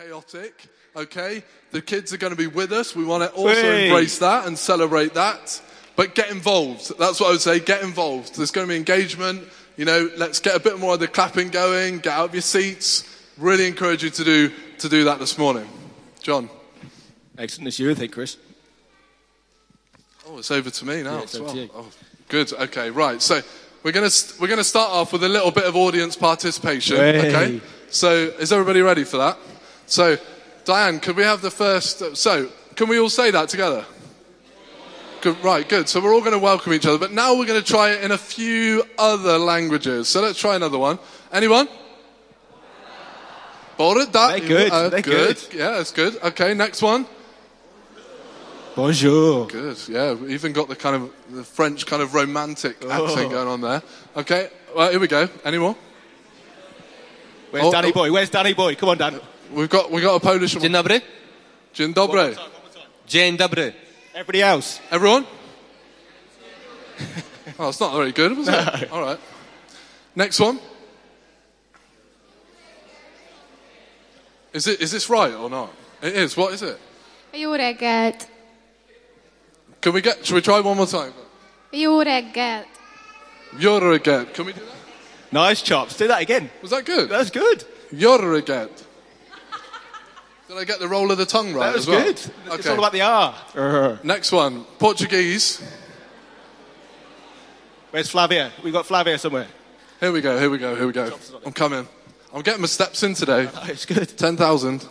chaotic. Okay, the kids are going to be with us. We want to also Hey. embrace that and celebrate that. But get involved. That's what I would say. Get involved. There's going to be engagement. You know, let's get a bit more of the clapping going. Get out of your seats. Really encourage you to do to do that this morning. John. Excellent this year, I think, Chris. Oh, it's over to me now Yeah, it's as well. to you. Oh, good. Okay, right. So we're gonna st- we're gonna start off with a little bit of audience participation. Hey. Okay. So is everybody ready for that? So, Diane, could we have the first? So, can we all say that together? Good, right, good. So we're all going to welcome each other, but now we're going to try it in a few other languages. So let's try another one. Anyone? Bore da, They're good, uh, they're good. good. Yeah, that's good. Okay, next one. Bonjour. Good. Yeah, we even got the kind of the French kind of romantic Oh. accent going on there. Okay, well, here we go. Any more? Where's Oh, Danny oh. Boy? Where's Danny Boy? Come on, Dan. We've got we got a Polish Dzień one. dobry. Dzień dobry. Dzień dobry. Everybody else. Everyone? oh, it's not very good, was it? All right. Next one. Is it is this right or not? It is. What is it? Jó reggelt! Can we get? Should we try one more time? Jó reggelt! You're. Can we do that? Nice chops. Do that again. Was that good? That's good. You're again. Did I get the roll of the tongue right That was as well? good. It's Okay. all about the R. Uh-huh. Next one, Portuguese. Where's Flavia? We've got Flavia somewhere. Here we go, here we go, here we go. I'm coming. I'm getting my steps in today. Oh, it's good. 10,000.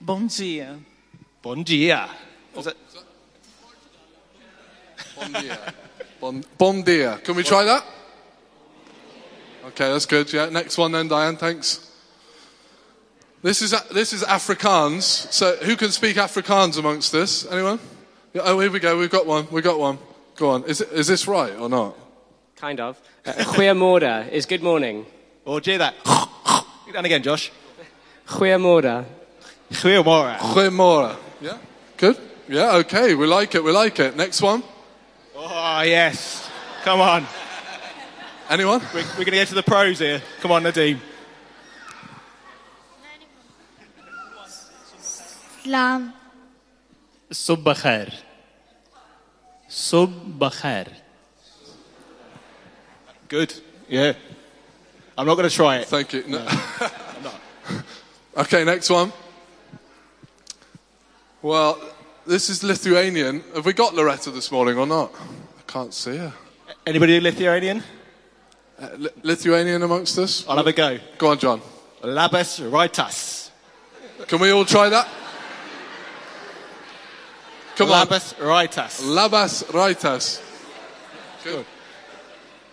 Bom dia. Bon dia. Oh, was that? Bon dia. Bon, bon dia. Can we try that? Okay, that's good. Yeah, next one then, Diane, thanks. This is, this is Afrikaans. So who can speak Afrikaans amongst us? Anyone? Yeah, oh, here we go. We've got one. We've got one. Go on. Is, it, is this right or not? Kind of. Uh, Goeiemorgen is good morning. Or do that. Do that again, Josh. Goeiemorgen. Goeiemorgen. Goeiemorgen. Yeah? Good? Yeah, okay. We like it. We like it. Next one. Oh, yes. Come on. Anyone? We're, we're going to get to the pros here. Come on, Nadeem. Slam! صب خير صب خير Good. Yeah. I'm not going to try it. Thank you. No. okay, next one. Well, this is Lithuanian. Have we got Loretta this morning or not? I can't see her. Anybody Lithuanian? Uh, Li- Lithuanian amongst us? I'll have a go. Go on, John. Labas raitas. Can we all try that? Come on. Labas raitas. Labas Raitas. Good.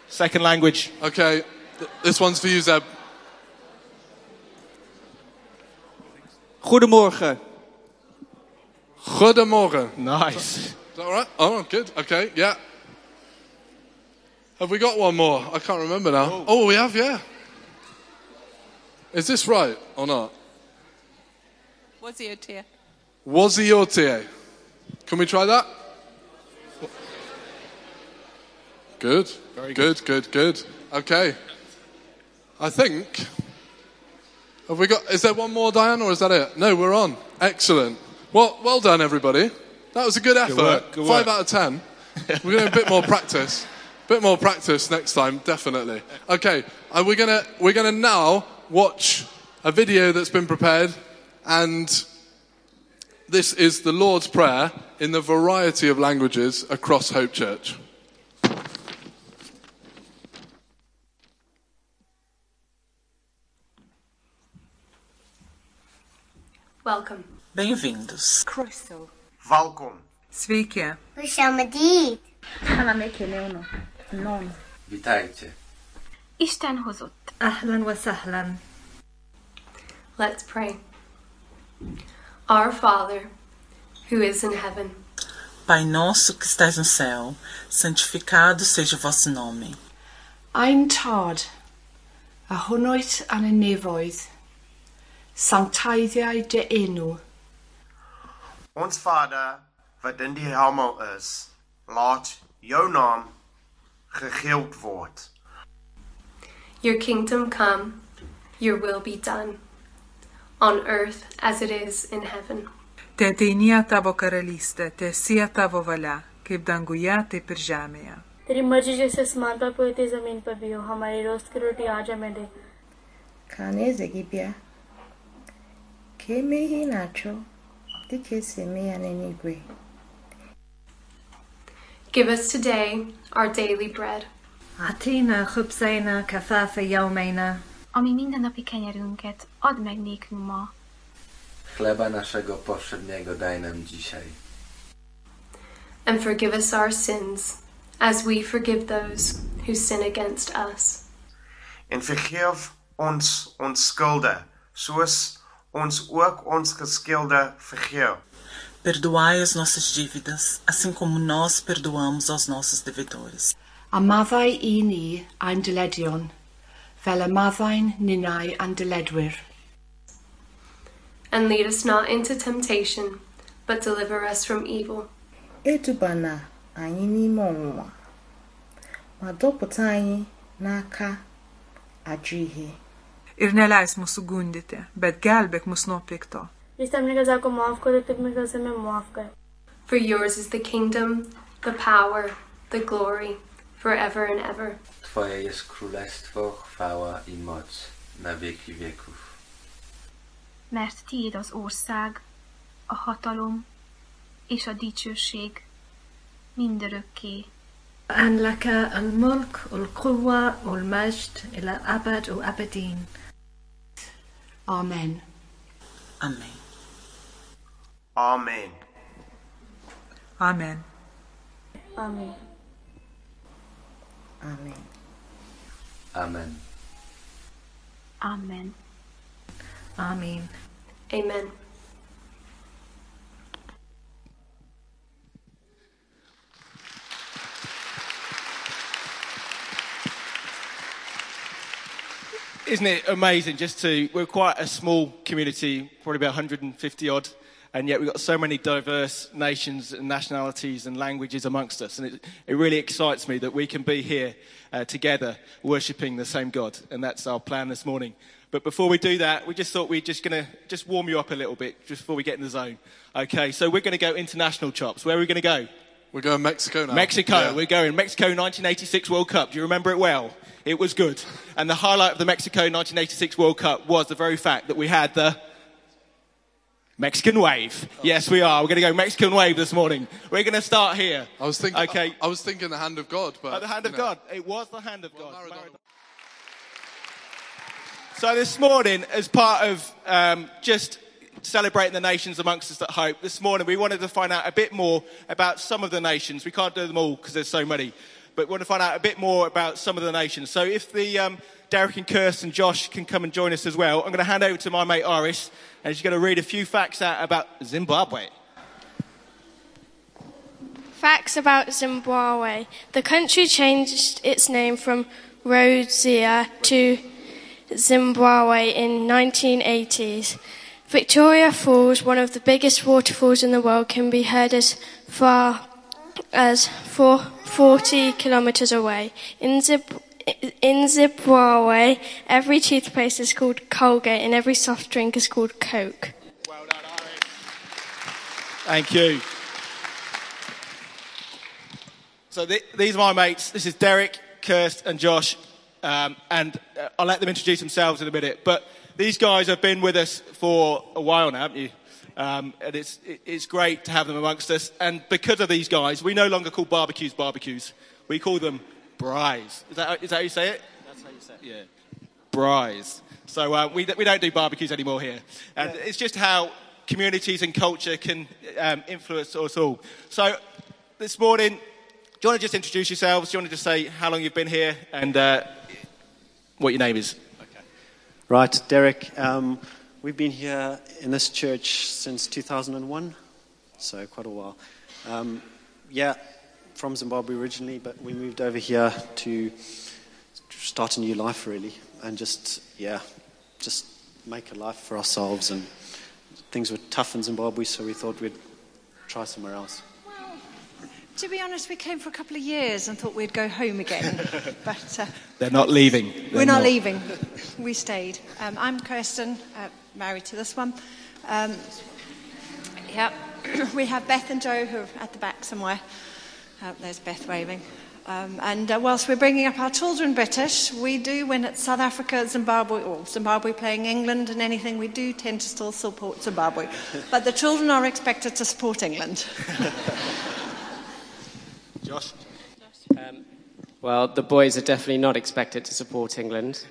Second language. Okay, this one's for you, Zeb. Goedemorgen. Goedemorgen. Nice. Is that all right? Oh, good. Okay, yeah. Have we got one more? I can't remember now. Oh, oh we have, yeah. Is this right or not? What's your tear? Waziotie. Can we try that? Good. Very good. Good, good, good. Okay. I think. Have we got. Is there one more, Diane, or is that it? No, we're on. Excellent. Well, well done, everybody. That was a good effort. work, good Five work. out of ten. We're going to a bit more practice. Bit more practice next time, definitely. Okay, and we're gonna we're gonna now watch a video that's been prepared, and this is the Lord's Prayer in the variety of languages across Hope Church. Welcome. Bem-vindos. Croeso. Welkom. Sveiki. Witajcie. Isten hozott! Ahlan wa sahlan. Let's pray. Our Father, who is in heaven, Pai nosso que estais no céu, santificado seja o vosso nome. Ein tad, a hwnnwyd an y nefoedd, sanctaiddiau dy enw, Ons Vader wat in die hemel is, laat jou naam gegeeld word. your kingdom come, your will be done, on earth as it is in heaven. Te ateinie tavo karalystė, te sie tavo valia, kaip danguje, taip ir žemėje. तेरी मर्जी जैसे आसमान पर भी होती है जमीन पर भी हो हमारी रोज की रोटी आज हमें दे ka alaeze gị bịa ka eme ihe ị na-achọ dịka esi eme ya n'eluigwe Give us today our daily bread. Atina chubsaina kafafa yaumaina. Ami mindennapi kenyerünket, add meg nékünk ma, Chleba naszego powszedniego daj nam dzisiaj. And forgive us our sins as we forgive those who sin against us. En vergeef ons ons skulde, soos ons ook ons geskilde vergeef. Perdoai as nossas dívidas, assim como nós perdoamos aos nossos devedores. A maddau i ni a'n dyledion, fel y maddau'n ninnau a'n diledwyr. And lead us not into temptation, but deliver us from evil. Edubana anyị n'ime ọnwụnwa, ma dọpụta anyị n'aka ajọ ihe. Ir neleis mūsų gundyti, bet gelbėk mus nuo pikto. For yours is the kingdom, the power, the glory, forever and ever. Twoje jest królestwo, chwała i moc na wieki wieków. Mert Tiéd az ország, a hatalom és a dicsőség mindörökké. An laka al mulk, al kuwa, al majd, el abad, al abadin. Amen. Amen. Amen. Amen. Amen. Amen. Amen. Amen. Amen. Amen. Isn't it amazing just to, we're quite a small community, probably about 150 odd, and yet we've got so many diverse nations and nationalities and languages amongst us. And it, it really excites me that we can be here uh, together worshipping the same God. And that's our plan this morning. But before we do that, we just thought we're just going to just warm you up a little bit just before we get in the zone. Okay, so we're going to go international chops. Where are we going to go? We're going Mexico now. Mexico. Yeah. We're going Mexico 1986 World Cup. Do you remember it well? It was good. And the highlight of the Mexico 1986 World Cup was the very fact that we had the Mexican wave. Yes, we are. We're going to go Mexican wave this morning. We're going to start here. I was thinking. Okay. I, I was thinking the hand of God, but Oh, the hand of know. God. It was the hand of God. Maradona. So this morning, as part of um, just celebrating the nations amongst us at Hope, this morning we wanted to find out a bit more about some of the nations. We can't do them all because there's so many, but we want to find out a bit more about some of the nations. So if the um, Derek and Kirsten, Josh can come and join us as well, I'm going to hand over to my mate Iris, and she's going to read a few facts out about Zimbabwe. Facts about Zimbabwe. The country changed its name from Rhodesia to Zimbabwe in 1980s. Victoria Falls, one of the biggest waterfalls in the world, can be heard as far as four, 40 kilometers away. In, Zib- in Zimbabwe, every toothpaste is called Colgate and every soft drink is called Coke. Well done, Thank you. So th- these are my mates. This is Derek, Kirst, and Josh. Um, and uh, I'll let them introduce themselves in a minute. But these guys have been with us for a while now, haven't you? Um, and it's, it's great to have them amongst us. And because of these guys, we no longer call barbecues barbecues. We call them braais. Is that, is that how you say it? That's how you say it. Yeah. Braais. So uh, we, we don't do barbecues anymore here. And it's just how communities and culture can um, influence us all. So this morning, do you want to just introduce yourselves? Do you want to just say how long you've been here and uh, what your name is? Okay. Right, Derek. Um, we've been here in this church since 2001, so quite a while. Um, yeah, from Zimbabwe originally, but we moved over here to start a new life, really, and just yeah, just make a life for ourselves. And things were tough in Zimbabwe, so we thought we'd try somewhere else. To be honest, we came for a couple of years and thought we'd go home again. but uh, They're not leaving. we're They're not, leaving. We stayed. Um, I'm Kirsten, uh, married to this one. Um, yeah, we have Beth and Joe who are at the back somewhere. Uh, there's Beth waving. Um, and uh, whilst we're bringing up our children British, we do, when it's South Africa, Zimbabwe, or Zimbabwe playing England and anything, we do tend to still support Zimbabwe. But the children are expected to support England. Josh? Um, well, the boys are definitely not expected to support England.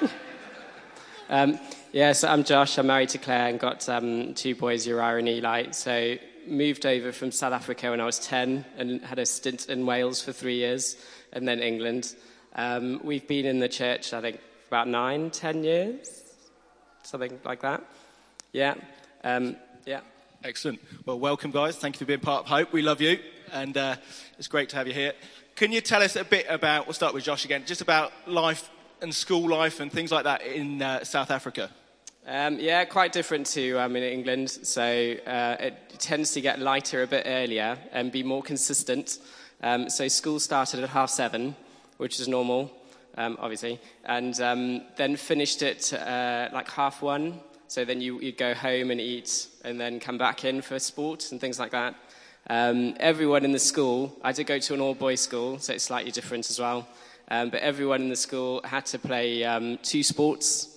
um, yes, I'm Josh. I'm married to Claire and got um, two boys, Uriah and Eli. So moved over from South Africa when I was 10 and had a stint in Wales for three years and then England. Um, we've been in the church, I think, about nine, ten years, something like that. Yeah. Um, yeah. Excellent. Well, welcome, guys. Thank you for being part of Hope. We love you, and uh, it's great to have you here. Can you tell us a bit about, we'll start with Josh again, just about life and school life and things like that in uh, South Africa? Um, yeah, quite different to um, in England. So uh, it tends to get lighter a bit earlier and be more consistent. Um, so school started at half seven, which is normal, um, obviously, and um, then finished at uh, like half one. So then you, you'd go home and eat, and then come back in for sports and things like that. Um, everyone in the school, I did go to an all-boys school, so it's slightly different as well. Um, but everyone in the school had to play um, two sports.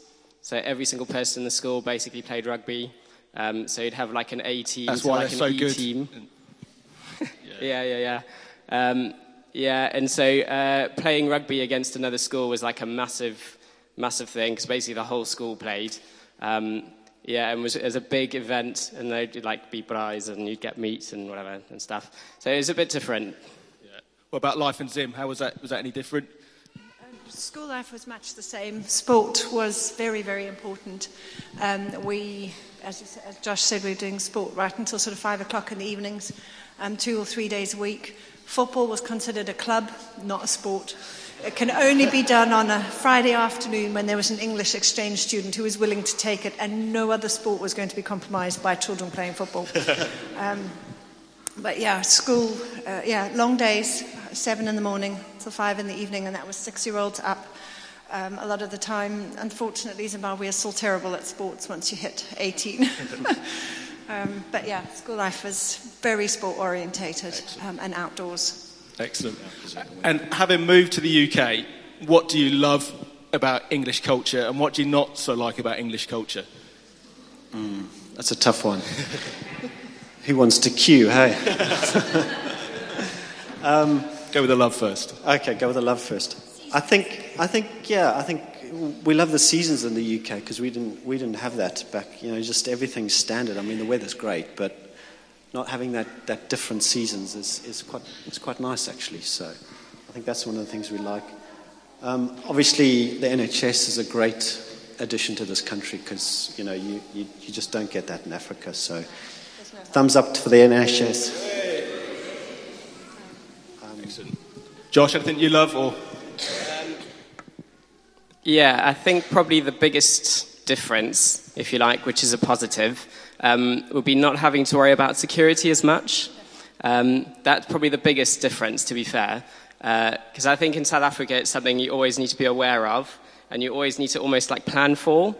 So every single person in the school basically played rugby. Um, so you'd have like an A team, That's to why like an so E good. team. yeah, yeah, yeah. Um, yeah, and so uh, playing rugby against another school was like a massive, massive thing because basically the whole school played. Um, yeah, and was, it was a big event, and they'd like be prize, and you'd get meat and whatever and stuff. So it was a bit different. Yeah. What about life in Zim? How was that? Was that any different? School life was much the same. Sport was very, very important. Um, we, as, you, said- as Josh said, we were doing sport right until sort of five o'clock in the evenings, um, two or three days a week. Football was considered a club, not a sport. It can only be done on a Friday afternoon when there was an English exchange student who was willing to take it, and no other sport was going to be compromised by children playing football. Um, but yeah, school, uh, yeah, long days, seven in the morning till five in the evening, and that was six year olds up um, a lot of the time. Unfortunately, Zimbabwe is still terrible at sports once you hit 18. um, but yeah, school life was very sport orientated um, and outdoors. Excellent. And having moved to the UK, what do you love about English culture and what do you not so like about English culture? Mm, that's a tough one. Who wants to queue, hey? um, go with the love first. Okay, go with the love first. I think, I think, yeah, I think we love the seasons in the UK because we didn't, we didn't have that back. You know, just everything's standard. I mean, the weather's great, but not having that, that different seasons is, is quite, it's quite nice actually. So I think that's one of the things we like. Um, obviously, the NHS is a great addition to this country because you know you, you, you just don't get that in Africa. So thumbs up for the NHS. Excellent. Josh, anything you love or? Yeah, I think probably the biggest difference, if you like, which is a positive, um, would be not having to worry about security as much. Um, that's probably the biggest difference, to be fair. Because I think in South Africa, it's something you always need to be aware of, and you always need to almost like plan for.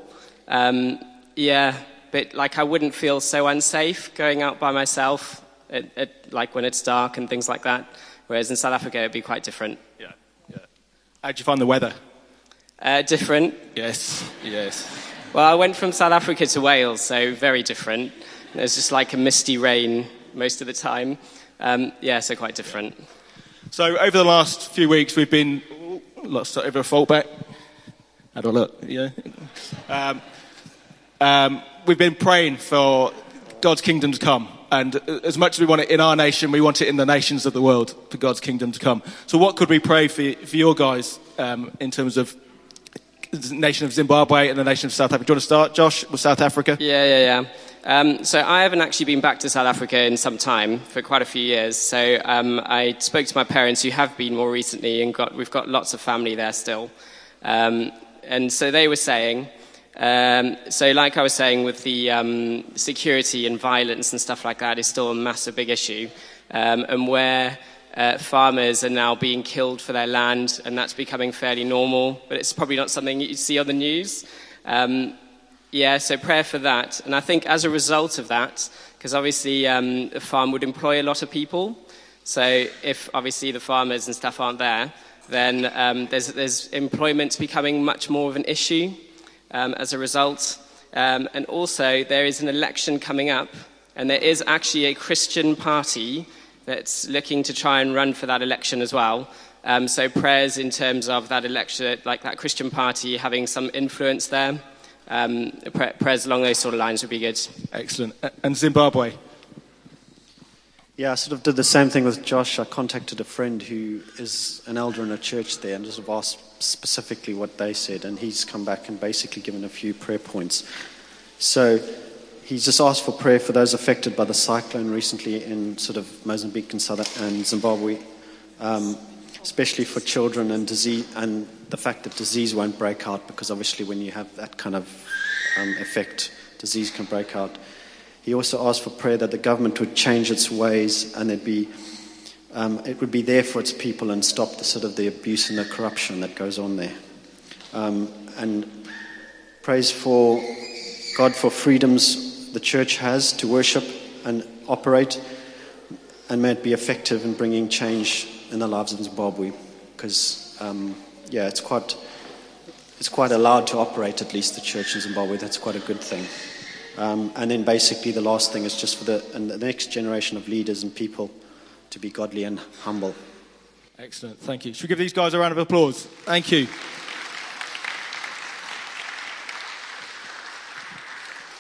Um, yeah, but like I wouldn't feel so unsafe going out by myself, at, at, like when it's dark and things like that. Whereas in South Africa, it'd be quite different. Yeah, yeah. How'd you find the weather? Uh, different. Yes, yes. Well, I went from South Africa to Wales, so very different. It was just like a misty rain most of the time. Um, yeah, so quite different. So over the last few weeks, we've been. start over a fault back. I look? Yeah. Um, um, we've been praying for God's kingdom to come. And as much as we want it in our nation, we want it in the nations of the world for God's kingdom to come. So, what could we pray for, for your guys um, in terms of nation of Zimbabwe and the nation of South Africa? Do you want to start, Josh, with South Africa? Yeah, yeah, yeah. Um, so I haven't actually been back to South Africa in some time, for quite a few years. So um, I spoke to my parents, who have been more recently, and got, we've got lots of family there still. Um, and so they were saying, um, so like I was saying, with the um, security and violence and stuff like that is still a massive big issue. um, and where uh, farmers are now being killed for their land, and that's becoming fairly normal, but it's probably not something you see on the news. Um, yeah, so prayer for that. And I think as a result of that, because obviously um, the farm would employ a lot of people, so if obviously the farmers and stuff aren't there, then um, there's, there's employment becoming much more of an issue um, as a result. Um, and also, there is an election coming up, and there is actually a Christian party that's looking to try and run for that election as well. Um, so prayers in terms of that election, like that Christian party having some influence there. Um, prayers along those sort of lines would be good. Excellent. And Zimbabwe? Yeah, I sort of did the same thing with Josh. I contacted a friend who is an elder in a church there and just sort of asked specifically what they said, and he's come back and basically given a few prayer points. So he's just asked for prayer for those affected by the cyclone recently in sort of Mozambique and, South, and Zimbabwe, um, especially for children and disease, and the fact that disease won't break out because obviously when you have that kind of um, effect, disease can break out. He also asked for prayer that the government would change its ways and it be, um, it would be there for its people and stop the sort of the abuse and the corruption that goes on there. Um, and praise for God for freedoms the church has to worship and operate, and may it be effective in bringing change in the lives of Zimbabwe. Because, um, yeah, it's quite, it's quite allowed to operate, at least the church in Zimbabwe. That's quite a good thing. Um, and then basically the last thing is just for the, and the next generation of leaders and people to be godly and humble. Excellent. Thank you. Should we give these guys a round of applause? Thank you.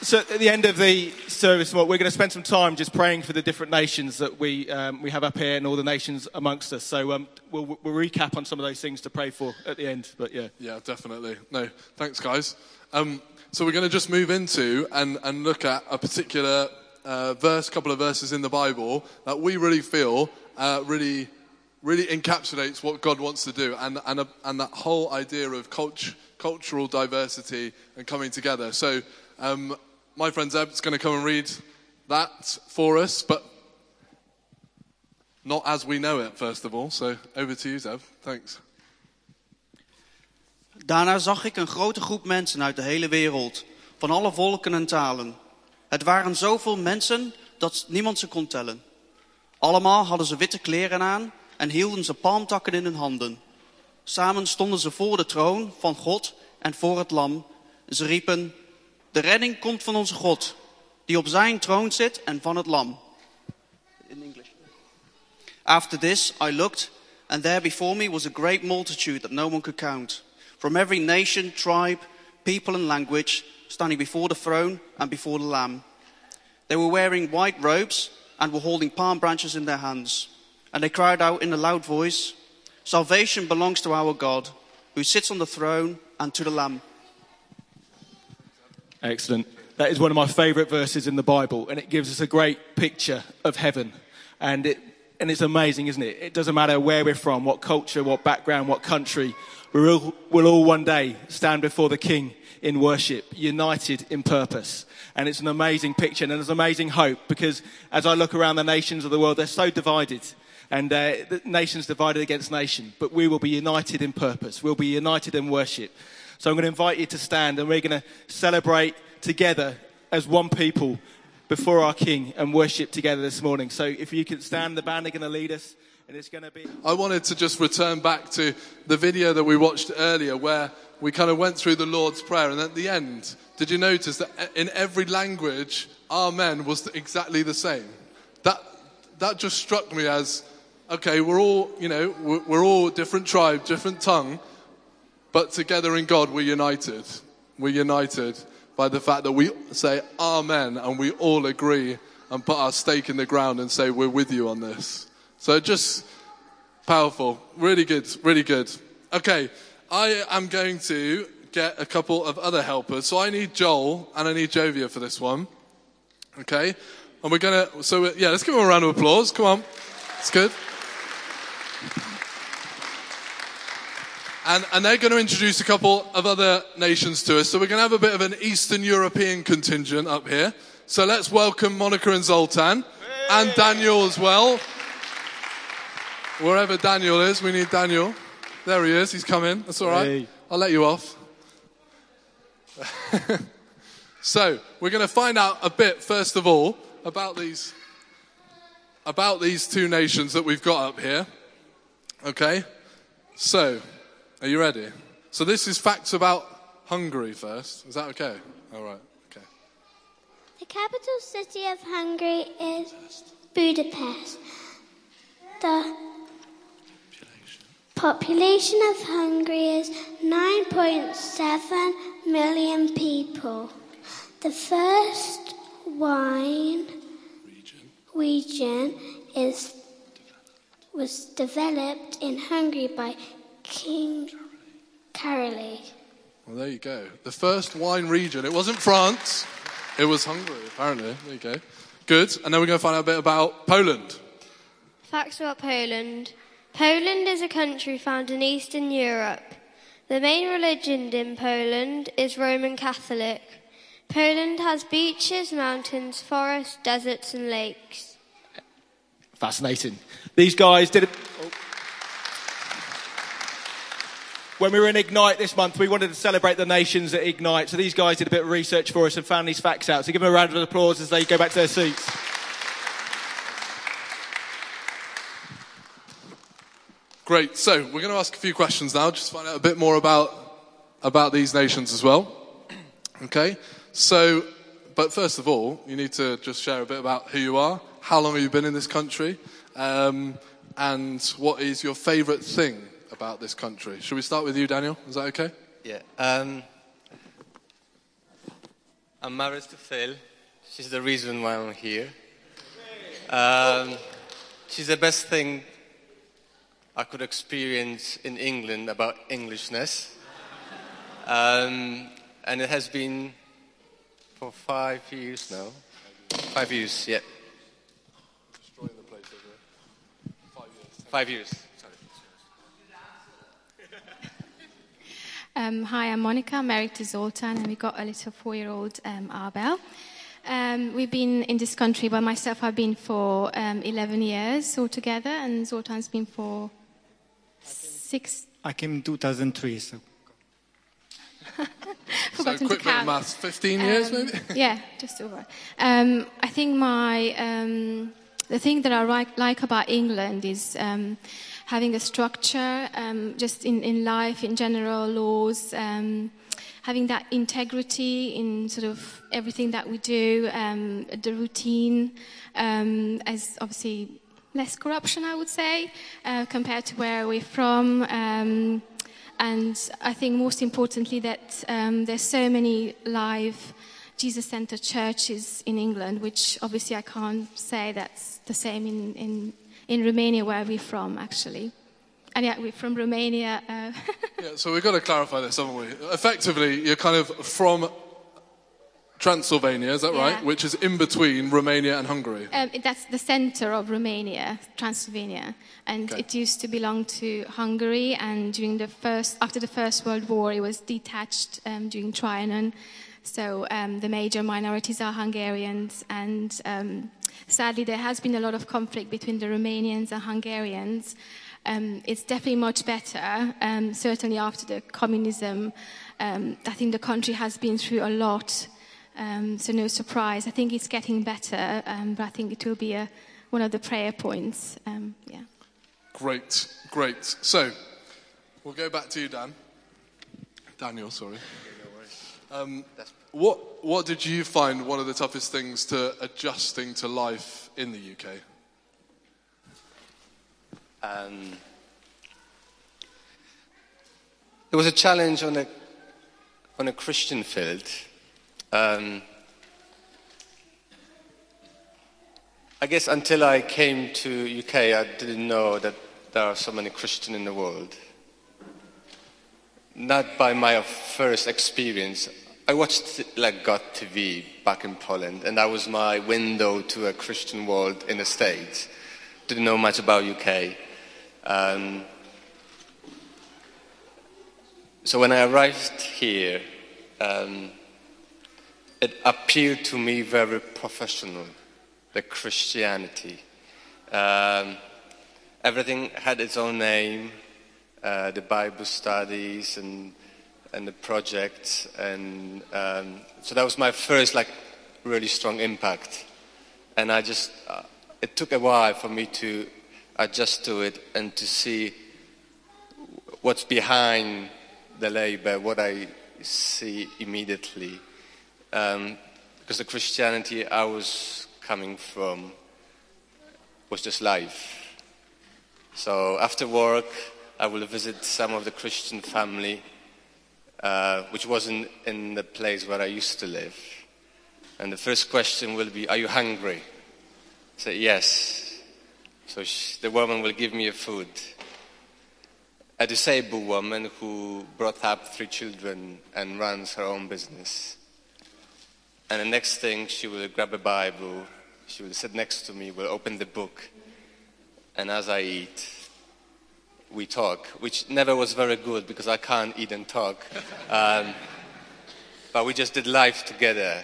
So at the end of the service, we're going to spend some time just praying for the different nations that we, um, we have up here and all the nations amongst us. So um, we'll, we'll recap on some of those things to pray for at the end. But yeah. Yeah, definitely. No, thanks, guys. Um, so we're going to just move into and, and look at a particular uh, verse, couple of verses in the Bible that we really feel uh, really, really encapsulates what God wants to do and, and, a, and that whole idea of cult- cultural diversity and coming together. So um, my friend Zeb's going to come and read that for us, but not as we know it, first of all. So over to you, Zeb. Thanks. Daarna zag ik een grote groep mensen uit de hele wereld, van alle volken en talen. Het waren zoveel mensen dat niemand ze kon tellen. Allemaal hadden ze witte kleren aan en hielden ze palmtakken in hun handen. Samen stonden ze voor de troon van God en voor het lam. Ze riepen, de redding komt van onze God, die op zijn troon zit en van het lam. In English. After this I looked, and there before me was a great multitude that no one could count from every nation, tribe, people, and language, standing before the throne and before the Lamb. They were wearing white robes and were holding palm branches in their hands. And they cried out in a loud voice Salvation belongs to our God, who sits on the throne and to the Lamb. Excellent. That is one of my favourite verses in the Bible, and it gives us a great picture of heaven. And, it, and it's amazing, isn't it? It doesn't matter where we're from, what culture, what background, what country, we'll all, we'll all one day stand before the King in worship, united in purpose. And it's an amazing picture and there's amazing hope because as I look around the nations of the world, they're so divided. And uh, nations divided against nation, but we will be united in purpose. We'll be united in worship. So I'm going to invite you to stand and we're going to celebrate together as one people before our King and worship together this morning. So if you can stand, the band are going to lead us. And it's going to be. I wanted to just return back to the video that we watched earlier where we kind of went through the Lord's Prayer. And at the end, did you notice that in every language, Amen was exactly the same? That, that just struck me as okay, we're all, you know, we're, all different tribe, different tongue, but together in God, we're united. We're united by the fact that we say Amen and we all agree and put our stake in the ground and say, We're with you on this. So just powerful. Really good. Really good. Okay. I am going to get a couple of other helpers. So I need Joel and I need Jovia for this one. Okay. And we're going to, so yeah, let's give them a round of applause. Come on. It's good. And, and they're going to introduce a couple of other nations to us. So we're going to have a bit of an Eastern European contingent up here. So let's welcome Monica and Zoltan and Daniel as well. Wherever Daniel is, we need Daniel. There he is. He's coming. That's all right. Hey. I'll let you off. so we're going to find out a bit first of all about these about these two nations that we've got up here. Okay. So, are you ready? So this is facts about Hungary first. Is that okay? All right. Okay. The capital city of Hungary is Budapest. The population of Hungary is 9.7 million people. The first wine region is was developed in Hungary by King Carolee. Well, there you go. The first wine region. It wasn't France. It was Hungary, apparently. There you go. Good. And then we're going to find out a bit about Poland. Facts about Poland. Poland is a country found in Eastern Europe. The main religion in Poland is Roman Catholic. Poland has beaches, mountains, forests, deserts, and lakes. Fascinating. These guys did it. When we were in Ignite this month, we wanted to celebrate the nations at Ignite. So these guys did a bit of research for us and found these facts out. So give them a round of applause as they go back to their seats. Great. So we're going to ask a few questions now, just find out a bit more about about these nations as well. Okay. So, but first of all, you need to just share a bit about who you are, how long have you been in this country, um, and what is your favourite thing about this country. Should we start with you, Daniel? Is that okay? Yeah. Um, I'm married to Phil. She's the reason why I'm here. Um, she's the best thing I could experience in England about Englishness. Um, and it has been for five years now. Five years, yeah. Five years. Sorry. Um, hi, I'm Monica. I'm married to Zoltan, and we've got a little four-year-old um, Arbel. Um, we've been in this country by myself. I've been for um, 11 years altogether, and Zoltan's been for six. I came in 2003, so. So quick to count. maths. 15 years, Um, maybe? yeah, just over. Um, I think my um, the thing that I like, like about England is um, having a structure, um, just in, in life in general, laws, um, having that integrity in sort of everything that we do, um, the routine, um, as obviously less corruption, I would say, uh, compared to where we're from. Um, and I think most importantly that um, there's so many live Jesus-centered churches in England, which obviously I can't say that's the same in, in, in Romania where are we're from, actually. And yeah, we're from Romania. Uh, Yeah, so we've got to clarify this, haven't we? Effectively, you're kind of from Transylvania, is that Yeah. right? Which is in between Romania and Hungary. Um, that's the center of Romania, Transylvania, and Okay. it used to belong to Hungary. And during the first, after the First World War, it was detached um, during Trianon. So um, the major minorities are Hungarians, and um, sadly, there has been a lot of conflict between the Romanians and Hungarians. Um, it's definitely much better. Um, certainly after the communism, um, I think the country has been through a lot. Um, so no surprise. I think it's getting better, um, but I think it will be a, one of the prayer points. Um, yeah. Great, great. So, we'll go back to you, Dan. Daniel, sorry. Um, what, what did you find one of the toughest things to adjusting to life in the UK? Um, it was a challenge on a on a Christian field. Um, I guess until I came to UK, I didn't know that there are so many Christians in the world. Not by my first experience. I watched like God TV back in Poland, and that was my window to a Christian world in the States. Didn't know much about UK. Um, so when I arrived here, um, it appeared to me very professional, the Christianity. Um, everything had its own name, uh, the Bible studies and and the project. and um, so that was my first like really strong impact. And I just uh, it took a while for me to adjust to it and to see what's behind the labor, what I see immediately. Um, because the Christianity I was coming from was just life. So after work, I will visit some of the Christian family, uh, which wasn't in the place where I used to live. And the first question will be, Are you hungry? I say, Yes. So she, the woman will give me a food. A disabled woman who brought up three children and runs her own business. And the next thing, she will grab a Bible, she will sit next to me, will open the book, and as I eat, we talk, which never was very good because I can't eat and talk. Um, but we just did life together,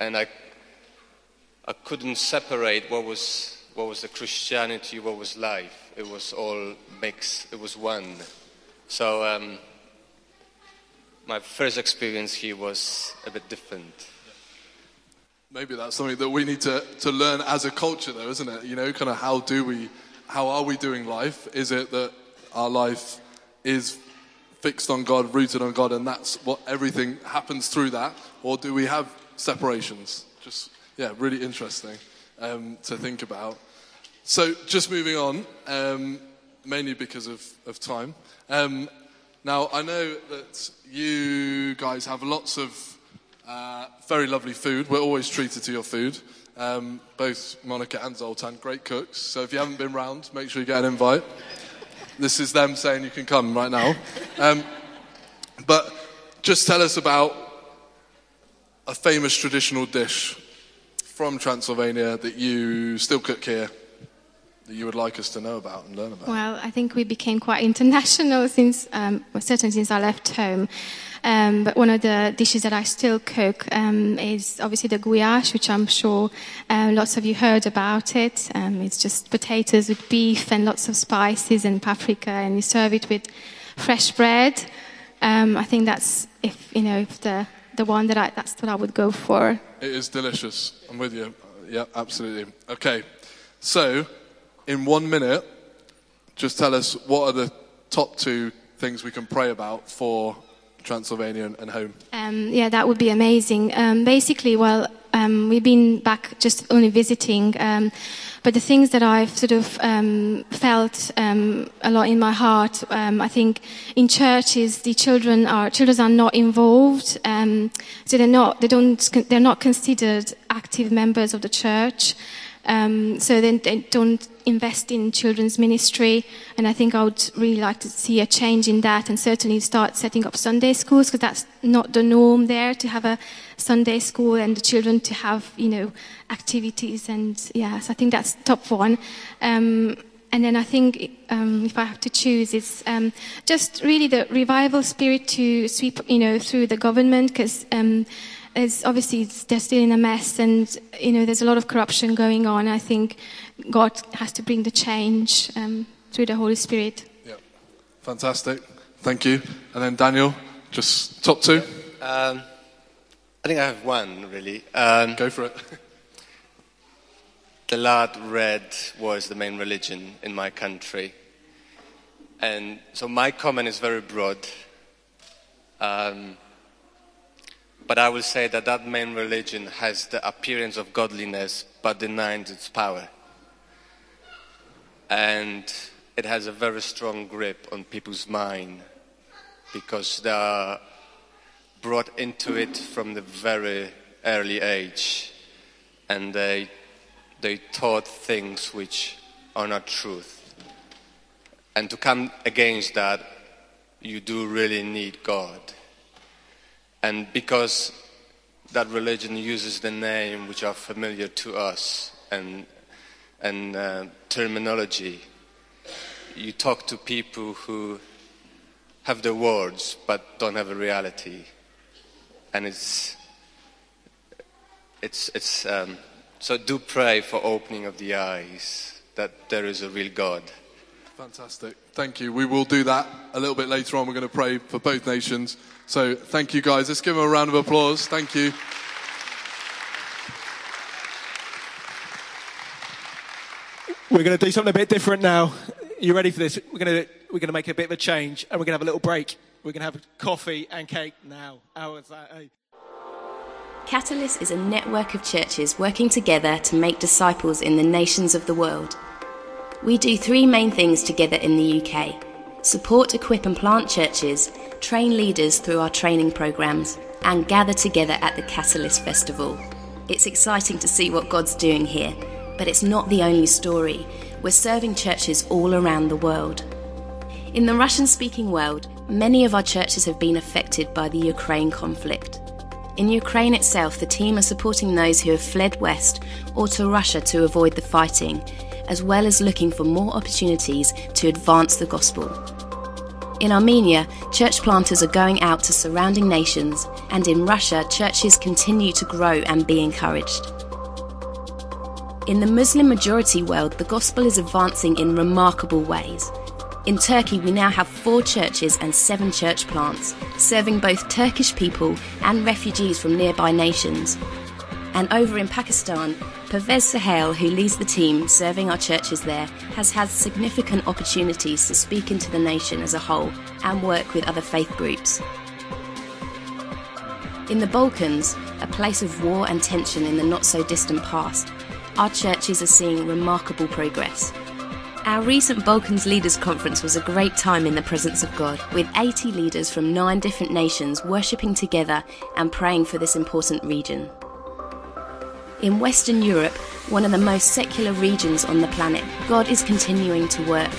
and I, I couldn't separate what was what was the Christianity, what was life. It was all mixed. It was one. So um, my first experience here was a bit different. Maybe that's something that we need to, to learn as a culture, though, isn't it? You know, kind of how do we, how are we doing life? Is it that our life is fixed on God, rooted on God, and that's what everything happens through that? Or do we have separations? Just, yeah, really interesting um, to think about. So, just moving on, um, mainly because of, of time. Um, now, I know that you guys have lots of uh, very lovely food. We're always treated to your food. Um, both Monica and Zoltan, great cooks. So if you haven't been round, make sure you get an invite. This is them saying you can come right now. Um, but just tell us about a famous traditional dish from Transylvania that you still cook here that you would like us to know about and learn about. Well, I think we became quite international since, um, certainly since I left home. Um, but one of the dishes that I still cook um, is obviously the goulash, which I'm sure uh, lots of you heard about it. Um, it's just potatoes with beef and lots of spices and paprika, and you serve it with fresh bread. Um, I think that's if you know if the the one that I that's what I would go for. It is delicious. I'm with you. Yeah, absolutely. Okay, so in one minute, just tell us what are the top two things we can pray about for Transylvania and, home. Um, yeah, that would be amazing. Um, basically, well, um, we've been back just only visiting, um, but the things that I've sort of um, felt um, a lot in my heart, I think in churches the children are children are not involved, so they're not they don't they're not considered active members of the church. Um, so then they don't invest in children's ministry. And I think I would really like to see a change in that and certainly start setting up Sunday schools because that's not the norm there to have a Sunday school and the children to have, you know, activities. And yeah, so I think that's top one. Um, and then I think um, if I have to choose, it's um, just really the revival spirit to sweep, you know, through the government because um, it's obviously it's, they're still in a mess, and you know there's a lot of corruption going on. I think God has to bring the change um, through the Holy Spirit. Yeah, fantastic. Thank you. And then Daniel, just top two. Um, I think I have one really. Um, Go for it. the lad red was the main religion in my country, and so my comment is very broad. Um, but I will say that that main religion has the appearance of godliness but denies its power. And it has a very strong grip on people's mind because they are brought into it from the very early age and they, they taught things which are not truth. And to come against that, you do really need God. And because that religion uses the name which are familiar to us and, and uh, terminology, you talk to people who have the words but don't have a reality. And it's, it's, it's um, so do pray for opening of the eyes that there is a real God Fantastic. Thank you. We will do that a little bit later on. We're going to pray for both nations. So thank you guys. Let's give them a round of applause. Thank you. We're going to do something a bit different now. You ready for this? We're going to we're going to make a bit of a change, and we're going to have a little break. We're going to have coffee and cake now. How is that? Hey? Catalyst is a network of churches working together to make disciples in the nations of the world. We do three main things together in the UK support, equip, and plant churches, train leaders through our training programs, and gather together at the Catalyst Festival. It's exciting to see what God's doing here, but it's not the only story. We're serving churches all around the world. In the Russian speaking world, many of our churches have been affected by the Ukraine conflict. In Ukraine itself, the team are supporting those who have fled west or to Russia to avoid the fighting, as well as looking for more opportunities to advance the gospel. In Armenia, church planters are going out to surrounding nations, and in Russia, churches continue to grow and be encouraged. In the Muslim majority world, the gospel is advancing in remarkable ways. In Turkey, we now have four churches and seven church plants, serving both Turkish people and refugees from nearby nations. And over in Pakistan, Pervez Sahel, who leads the team serving our churches there, has had significant opportunities to speak into the nation as a whole and work with other faith groups. In the Balkans, a place of war and tension in the not so distant past, our churches are seeing remarkable progress. Our recent Balkans Leaders Conference was a great time in the presence of God, with 80 leaders from nine different nations worshipping together and praying for this important region. In Western Europe, one of the most secular regions on the planet, God is continuing to work.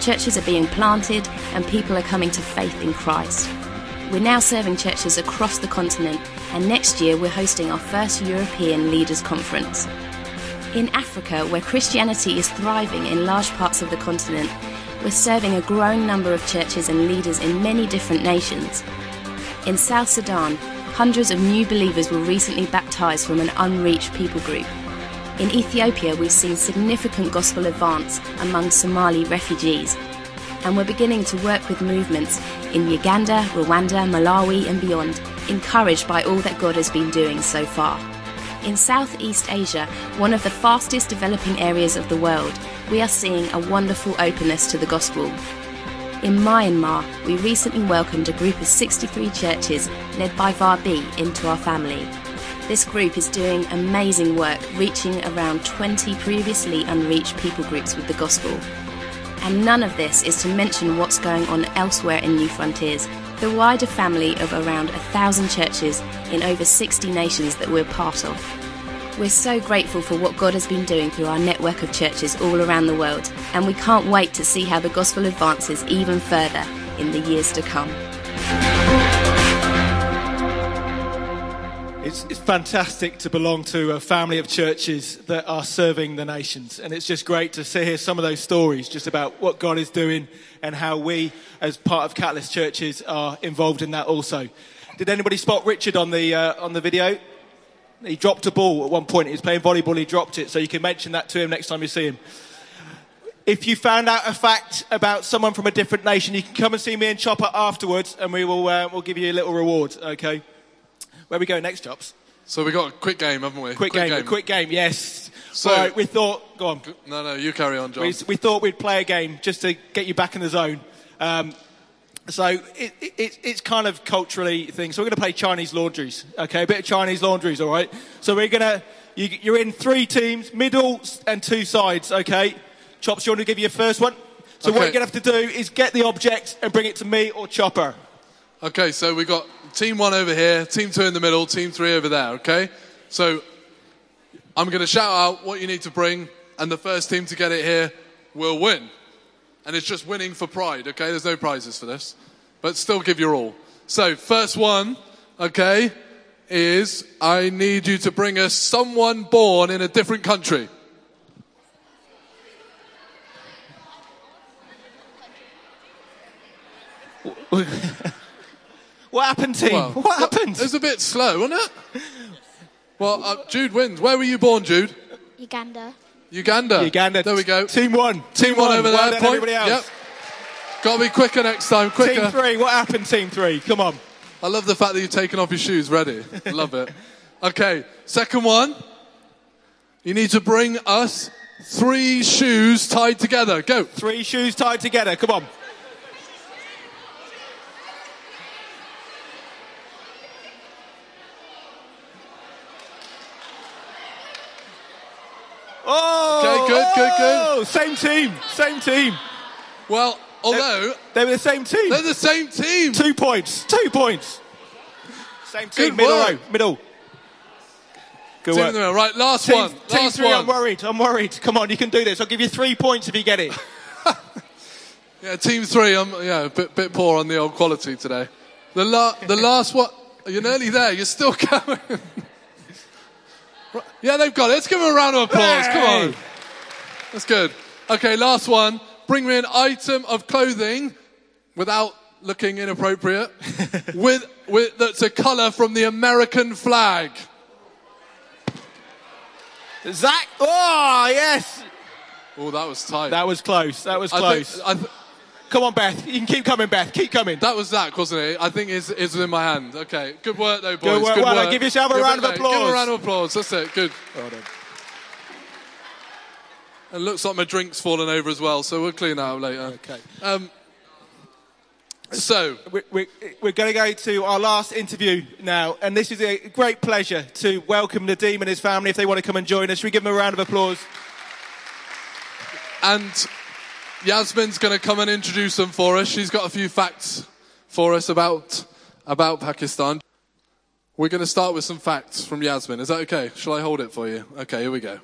Churches are being planted and people are coming to faith in Christ. We're now serving churches across the continent, and next year we're hosting our first European Leaders Conference. In Africa, where Christianity is thriving in large parts of the continent, we're serving a growing number of churches and leaders in many different nations. In South Sudan, hundreds of new believers were recently baptized from an unreached people group. In Ethiopia, we've seen significant gospel advance among Somali refugees, and we're beginning to work with movements in Uganda, Rwanda, Malawi, and beyond, encouraged by all that God has been doing so far. In Southeast Asia, one of the fastest developing areas of the world, we are seeing a wonderful openness to the gospel. In Myanmar, we recently welcomed a group of 63 churches led by Varbi into our family. This group is doing amazing work, reaching around 20 previously unreached people groups with the gospel. And none of this is to mention what's going on elsewhere in Newfrontiers, the wider family of around a thousand churches in over 60 nations that we're part of. We're so grateful for what God has been doing through our network of churches all around the world, and we can't wait to see how the gospel advances even further in the years to come. It's, it's fantastic to belong to a family of churches that are serving the nations. And it's just great to see hear some of those stories just about what God is doing and how we, as part of Catalyst churches, are involved in that also. Did anybody spot Richard on the, uh, on the video? He dropped a ball at one point. He was playing volleyball, he dropped it. So you can mention that to him next time you see him. If you found out a fact about someone from a different nation, you can come and see me and Chopper afterwards, and we will uh, we'll give you a little reward, okay? Where we go next, Chops? So we got a quick game, haven't we? Quick, game, a quick game, yes. So- So right, we thought, go on. No, no, you carry on, John. We, we thought we'd play a game just to get you back in the zone. Um, so it, it, it, it's kind of culturally thing. So we're going to play Chinese laundries. Okay, a bit of Chinese laundries, all right? So we're going to, you, you're in three teams, middle and two sides, okay? Chops, you want to give you your first one? So what Okay. you're going to have to do is get the object and bring it to me or Chopper. Okay, so we've got team one over here, team two in the middle, team three over there, okay? So I'm going to shout out what you need to bring, and the first team to get it here will win. And it's just winning for pride, okay? There's no prizes for this, but still give your all. So, first one, okay, is I need you to bring us someone born in a different country. What happened, team? Well, what happened? It was a bit slow, wasn't it? Well, uh, Jude wins. Where were you born, Jude? Uganda. Uganda. Uganda. There we go. Team one. Team one over well there. Point. everybody else. Yep. Got to be quicker next time. Quicker. Team three. What happened, team three? Come on. I love the fact that you've taken off your shoes. Ready. love it. Okay. Second one. You need to bring us three shoes tied together. Go. Three shoes tied together. Come on. Oh, Okay, good, good, good. Oh, Same team, same team. Well, although they were the same team. They're the same team. Two points. Two points. Same team. Good middle work. row. Middle. Good Team work. in the middle. Right, last team, one. Team Last three. one. I'm worried. I'm worried. Come on, you can do this. I'll give you three points if you get it. Yeah, team three. I'm yeah, a bit, bit poor on the old quality today. The la- the last one. You're nearly there. You're still coming. Yeah, they've got it. Let's give them a round of applause. Come on. That's good. Okay, last one. Bring me an item of clothing without looking inappropriate. with with that's a colour from the American flag. Zach. Oh yes. Oh, that was tight. That was close. That was I close. think- I th- Come on, Beth. You can keep coming, Beth. Keep coming. That was Zach, wasn't it? I think it's, it's within my hand. Okay, good work though, boys. Good work. Well done. Give yourself a Good round work, of mate. Give applause. a round of applause. That's it. Good. Well done. It looks like my drink's fallen over as well, so we'll clean that up later. Okay. Um, so, We're, we're, we're going to go to our last interview now, and this is a great pleasure to welcome Nadeem and his family if they want to come and join us. Should we give them a round of applause? and Yasmin's going to come and introduce them for us. She's got a few facts for us about about Pakistan. We're going to start with some facts from Yasmin. Is that okay? Shall I hold it for you? Okay, here we go.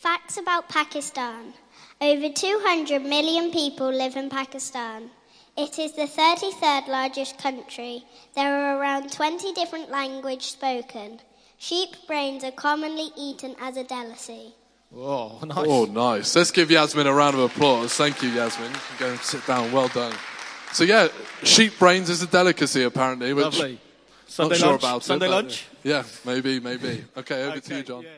Facts about Pakistan. Over 200 million people live in Pakistan. It is the 33rd largest country. There are around 20 different languages spoken. Sheep brains are commonly eaten as a delicacy. Oh, oh nice. Oh, nice. Let's give Yasmin a round of applause. Thank you, Yasmin. You can go and sit down. Well done. So, yeah, sheep brains is a delicacy, apparently. Which Lovely. Not Sunday sure about Sunday it. but- lunch? Yeah, maybe, maybe. Okay, over to you, John. Yeah.